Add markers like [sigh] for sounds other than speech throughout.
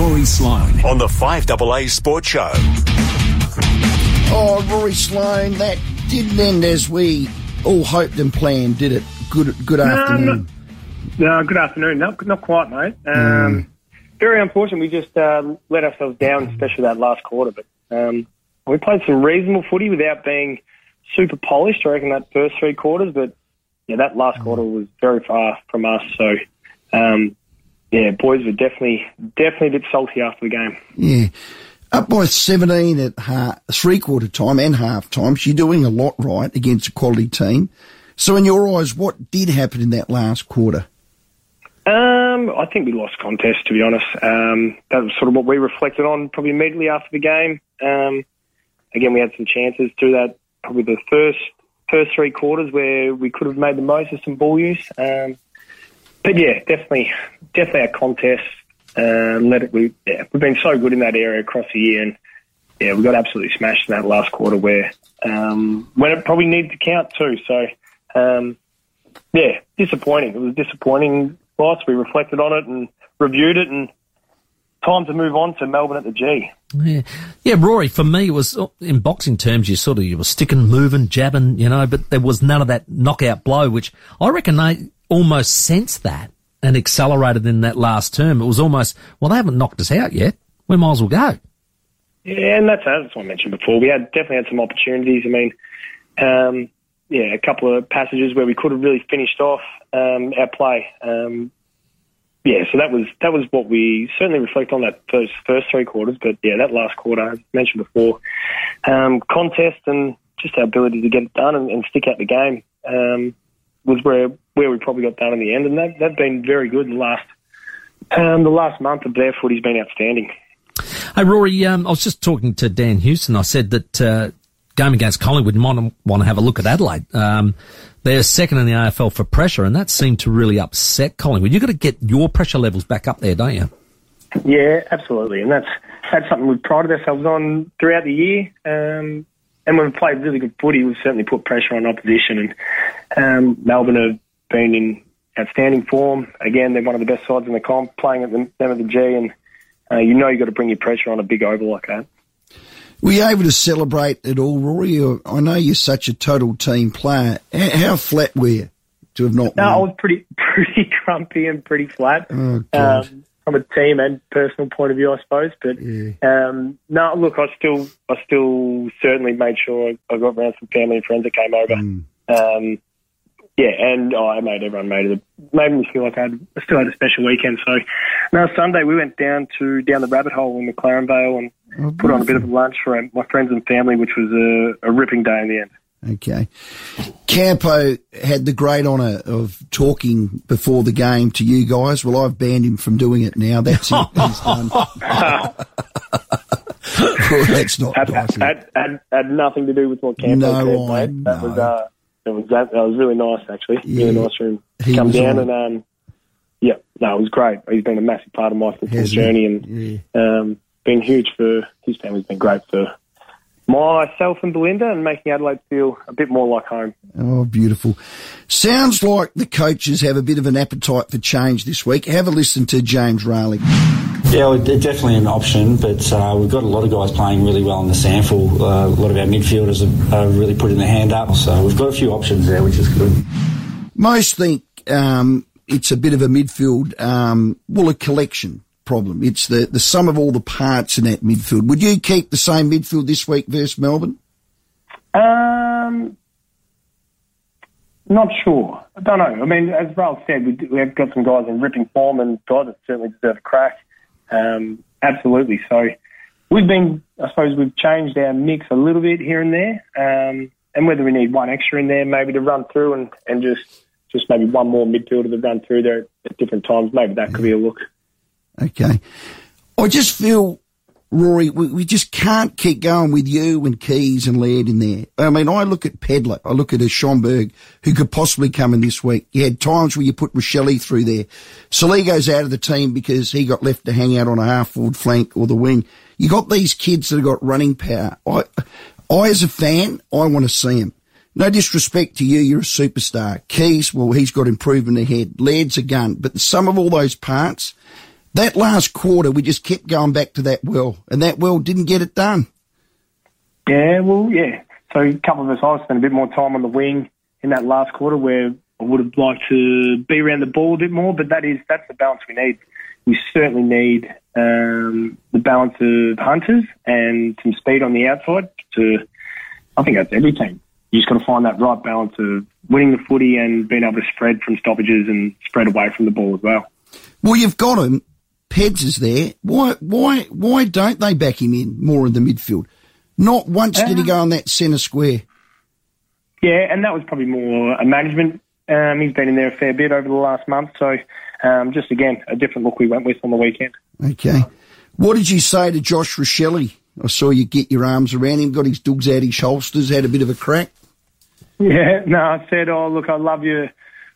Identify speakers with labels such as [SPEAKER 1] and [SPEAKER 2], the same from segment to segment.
[SPEAKER 1] Rory Sloane
[SPEAKER 2] on the 5AA Sports Show.
[SPEAKER 3] Oh, Rory Sloane, that didn't end as we all hoped and planned, did it? Good, good afternoon.
[SPEAKER 4] No, good afternoon. Not, not quite, mate. Um, Very unfortunate. We just uh, let ourselves down, especially that last quarter. But um, we played some reasonable footy without being super polished. I reckon that first three quarters, but yeah, that last quarter was very far from us. So um, yeah, boys were definitely definitely a bit salty after the game.
[SPEAKER 3] Yeah. Up by 17 at half, three quarter time and half time. She's doing a lot right against a quality team. So, in your eyes, what did happen in that last quarter?
[SPEAKER 4] Um, I think we lost contest, to be honest. Um, that was sort of what we reflected on probably immediately after the game. Um, again, we had some chances through that, probably the first first three quarters where we could have made the most of some ball use. Um, but yeah, definitely, definitely our contest. Uh, let it. We, yeah, we've been so good in that area across the year, and yeah, we got absolutely smashed in that last quarter where um, when it probably needed to count too. So um, yeah, disappointing. It was disappointing. Loss. We reflected on it and reviewed it, and time to move on to Melbourne at the G.
[SPEAKER 5] Yeah, yeah, Rory. For me, it was in boxing terms. You sort of you were sticking, moving, jabbing, you know, but there was none of that knockout blow, which I reckon they almost sensed that and accelerated in that last term. It was almost well, they haven't knocked us out yet. We might as well go.
[SPEAKER 4] Yeah, and that's that's what I mentioned before. We had definitely had some opportunities. I mean, um, yeah, a couple of passages where we could have really finished off um, our play. Um, yeah, so that was that was what we certainly reflect on that first first three quarters. But yeah, that last quarter, I mentioned before, um, contest and just our ability to get it done and, and stick out the game um, was where where we probably got done in the end, and that that's been very good. The last um, the last month of their footy's been outstanding.
[SPEAKER 5] Hey, Rory, um, I was just talking to Dan Houston. I said that uh, game against Collingwood, might want to have a look at Adelaide. Um, they're second in the AFL for pressure, and that seemed to really upset Collingwood. You've got to get your pressure levels back up there, don't you?
[SPEAKER 4] Yeah, absolutely, and that's that's something we've prided ourselves on throughout the year. Um, and when we've played really good footy, we've certainly put pressure on opposition. And um, Melbourne have been in outstanding form. Again, they're one of the best sides in the comp, playing at the, them at the G, and uh, you know you've got to bring your pressure on a big oval like that.
[SPEAKER 3] Were you able to celebrate it all, Rory? I know you're such a total team player. How flat were you to have not?
[SPEAKER 4] No,
[SPEAKER 3] won?
[SPEAKER 4] I was pretty [laughs] pretty grumpy and pretty flat
[SPEAKER 3] Oh,
[SPEAKER 4] um, from a team and personal point of view, I suppose. But
[SPEAKER 3] Yeah.
[SPEAKER 4] um, no, look, I still I still certainly made sure I got around some family and friends that came over.
[SPEAKER 3] Mm.
[SPEAKER 4] Um, yeah, and oh, I made everyone made it. Made me feel like I, still had a special weekend. So, now Sunday we went down to down the rabbit hole in McLaren Vale and
[SPEAKER 3] Oh,
[SPEAKER 4] put on a bit of a lunch for my friends and family, which was a, a ripping day in the end.
[SPEAKER 3] Okay. Campo had the great honour of talking before the game to you guys. Well, I've banned him from doing it now. That's it. [laughs] He's done. [laughs] well, that's not
[SPEAKER 4] had,
[SPEAKER 3] nice.
[SPEAKER 4] had, had, had nothing to do with what Campbell
[SPEAKER 3] No,
[SPEAKER 4] said,
[SPEAKER 3] I
[SPEAKER 4] mate. That was uh, it was that, that was really nice actually.
[SPEAKER 3] Yeah.
[SPEAKER 4] Really nice for him
[SPEAKER 3] He
[SPEAKER 4] to come down
[SPEAKER 3] on.
[SPEAKER 4] and um, yeah, no, it was great. He's been a massive part of my football journey and
[SPEAKER 3] Yeah.
[SPEAKER 4] um, been huge for his family's been great for myself and Belinda and making Adelaide feel a bit more like home.
[SPEAKER 3] Oh, beautiful. Sounds like the coaches have a bit of an appetite for change this week. Have a listen to James Rahilly.
[SPEAKER 6] Yeah, well, definitely an option, but uh, we've got a lot of guys playing really well in the sample. Uh, a lot of our midfielders are, uh, really putting their hand up, so we've got a few options there, which is good.
[SPEAKER 3] Most think um, it's a bit of a midfield, um, well, a collection problem. It's the, the sum of all the parts in that midfield. Would you keep the same midfield this week versus Melbourne?
[SPEAKER 4] Um, not sure. I don't know. I mean, as Ralph said, we, we have got some guys in ripping form and guys that certainly deserve a crack. Um, absolutely. So we've been, I suppose, we've changed our mix a little bit here and there. Um, and whether we need one extra in there, maybe to run through and, and just just maybe one more midfielder to run through there at different times, maybe that could be a look.
[SPEAKER 3] Okay. I just feel, Rory, we, we just can't keep going with you and Keays and Laird in there. I mean, I look at Pedlar, I look at a Schoenberg who could possibly come in this week. You had times where you put Rachele through there. Soligo's out of the team because he got left to hang out on a half forward flank or the wing. You got these kids that have got running power. I, I as a fan, I want to see them. No disrespect to you, you're a superstar. Keays, well, he's got improvement ahead. Laird's a gun. But the sum of all those parts, That last quarter, we just kept going back to that well, and that well didn't get it done.
[SPEAKER 4] Yeah, well, yeah. So a couple of us, I spent a bit more time on the wing in that last quarter where I would have liked to be around the ball a bit more, but that is that's the balance we need. We certainly need um, the balance of hunters and some speed on the outside. To I think that's every team. You just got to find that right balance of winning the footy and being able to spread from stoppages and spread away from the ball as well.
[SPEAKER 3] Well, you've got him. Peds is there. Why, why, why don't they back him in more in the midfield? Not once did he go on that centre square.
[SPEAKER 4] Yeah, and that was probably more a management. Um, he's been in there a fair bit over the last month, so um, just again a different look we went with on the weekend.
[SPEAKER 3] Okay. What did you say to Josh Rachele? I saw you get your arms around him, got his dogs out his holsters, had a bit of a crack. [laughs]
[SPEAKER 4] Yeah, no, I said, oh look, I love your,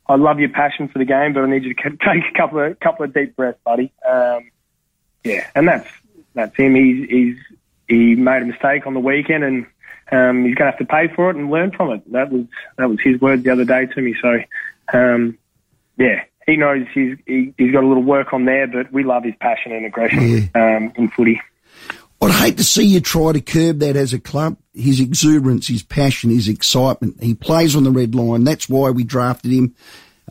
[SPEAKER 4] I love your passion for the game, but I need you to [laughs] take a couple of couple of deep breaths, buddy. Um, yeah, and that's that's him. He's he's he made a mistake on the weekend, and um, he's going to have to pay for it and learn from it. That was that was his words the other day to me. So, um, yeah, he knows he's he, has got a little work on there, but we love his passion and aggression yeah. um, in footy.
[SPEAKER 3] I'd hate to see you try to curb that as a club. His exuberance, his passion, his excitement. He plays on the red line. That's why we drafted him.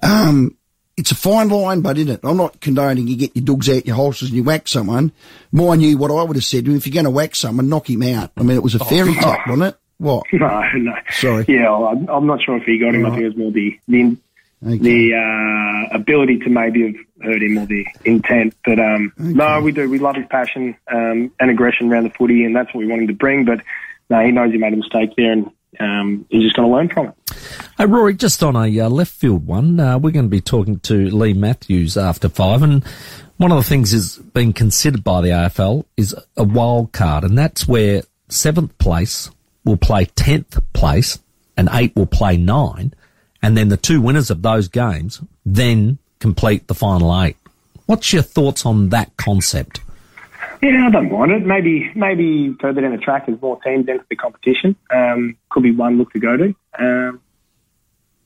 [SPEAKER 3] Um, it's a fine line, but in it, I'm not condoning you get your dogs out your holsters and you whack someone. Mind you, what I would have said to him, if you're going to whack someone, knock him out. I mean, it was a fairy oh, tap, wasn't it? What? [laughs]
[SPEAKER 4] No, no.
[SPEAKER 3] Sorry.
[SPEAKER 4] Yeah, I'm, I'm not sure if he got him. Right. I think it was more the the, okay. the uh, ability to maybe have hurt him or the intent. But um, okay. no, we do. We love his passion um, and aggression around the footy, and that's what we want him to bring. But no, he knows he made a mistake there, and um, he's just going to learn from it.
[SPEAKER 5] Hey, Rory, just on a uh, left field one, uh, we're going to be talking to Leigh Matthews after five, and one of the things is being considered by the AFL is a wild card, and that's where seventh place will play tenth place, and eight will play nine, and then the two winners of those games then complete the final eight. What's your thoughts on that concept?
[SPEAKER 4] Yeah, I don't mind it. Maybe maybe further down the track as more teams enter the competition. Um, could be one look to go to. Um,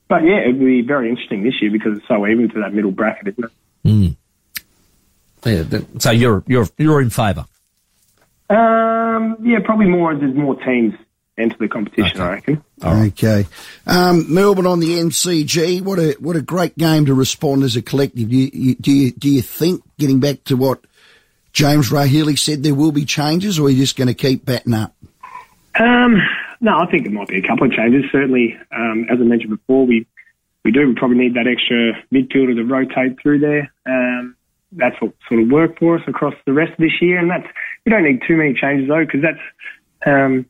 [SPEAKER 4] but yeah, it'd be very interesting this year because it's so even to that middle bracket, isn't it?
[SPEAKER 5] Mm. Yeah, so you're you're you're in favour.
[SPEAKER 4] Um, yeah, probably more as there's more teams enter the competition. Okay. I reckon.
[SPEAKER 3] Okay, um, Melbourne on the MCG. What a what a great game to respond as a collective. Do you, do you do you think getting back to what James Rahilly said there will be changes, or are you just going to keep batting up?
[SPEAKER 4] Um, no, I think there might be a couple of changes. Certainly, um, as I mentioned before, we we do we probably need that extra midfielder to rotate through there. Um, that's what sort of worked for us across the rest of this year, and that's we don't need too many changes though, because that's um,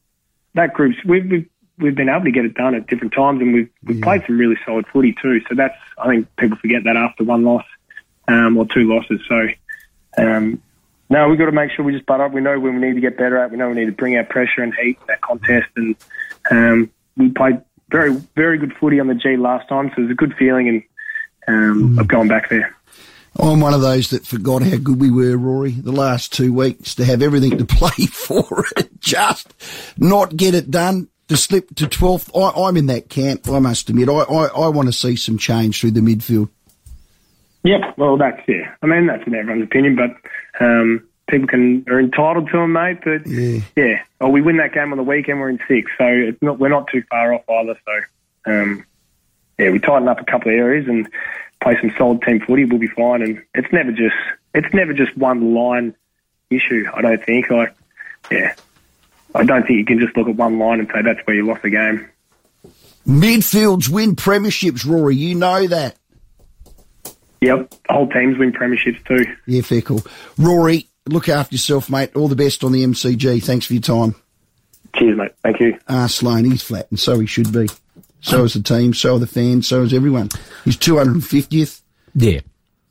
[SPEAKER 4] that group's we've, we've we've been able to get it done at different times, and we've we've yeah. played some really solid footy too. So that's I think people forget that after one loss um, or two losses. So um, no, we've got to make sure we just butt up. We know when we need to get better at. We know we need to bring our pressure and heat that contest. And um, we played very, very good footy on the G last time, so it was a good feeling and um, mm. of going back there.
[SPEAKER 3] I'm one of those that forgot how good we were, Rory, the last two weeks to have everything to [laughs] play for it, just not get it done, to slip to 12th. I, am in that camp, I must admit. I, I, I want to see some change through the midfield.
[SPEAKER 4] Yep, well, that's yeah. I mean, that's in everyone's opinion, but um, people can are entitled to them, mate. But yeah, yeah. Oh, we win that game on the weekend. We're in six, so it's not we're not too far off either. So, um, yeah, we tighten up a couple of areas and play some solid team footy. We'll be fine. And it's never just it's never just one line issue. I don't think. Like, yeah, I don't think you can just look at one line and say that's where you lost the game.
[SPEAKER 3] Midfields win premierships, Rory. You know that.
[SPEAKER 4] Yep, whole teams win premierships too.
[SPEAKER 3] Yeah, fair cool. Rory, look after yourself, mate. All the best on the MCG. Thanks for your time.
[SPEAKER 4] Cheers, mate. Thank you.
[SPEAKER 3] Ah, Sloane, he's flat, and so he should be. So is the team, so are the fans, so is everyone. He's 250th.
[SPEAKER 5] Yeah.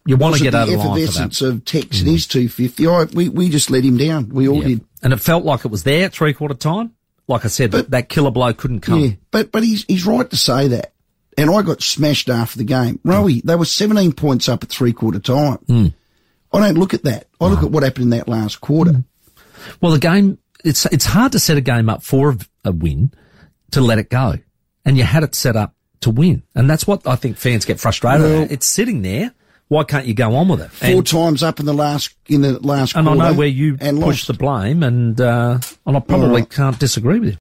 [SPEAKER 5] You want to get
[SPEAKER 3] out
[SPEAKER 5] of
[SPEAKER 3] line for that. of Tex mm. and his 250. Oh, we, we just let him down. We all did.
[SPEAKER 5] And it felt like it was there at three quarter time. Like I said, but, that, killer blow couldn't come. Yeah,
[SPEAKER 3] but, but he's, he's right to say that and I got smashed after the game. Rowie, they were 17 points up at three quarter time.
[SPEAKER 5] Mm.
[SPEAKER 3] I don't look at that. I look at what happened in that last quarter. Mm.
[SPEAKER 5] Well, the game, it's, it's hard to set a game up for a win to let it go. And you had it set up to win. And that's what I think fans get frustrated well. It's sitting there why can't you go on with it?
[SPEAKER 3] Four
[SPEAKER 5] And,
[SPEAKER 3] times up in the last in the last
[SPEAKER 5] and I know where you
[SPEAKER 3] and
[SPEAKER 5] push
[SPEAKER 3] lost.
[SPEAKER 5] the blame, and uh, and I probably
[SPEAKER 3] right.
[SPEAKER 5] can't disagree with you.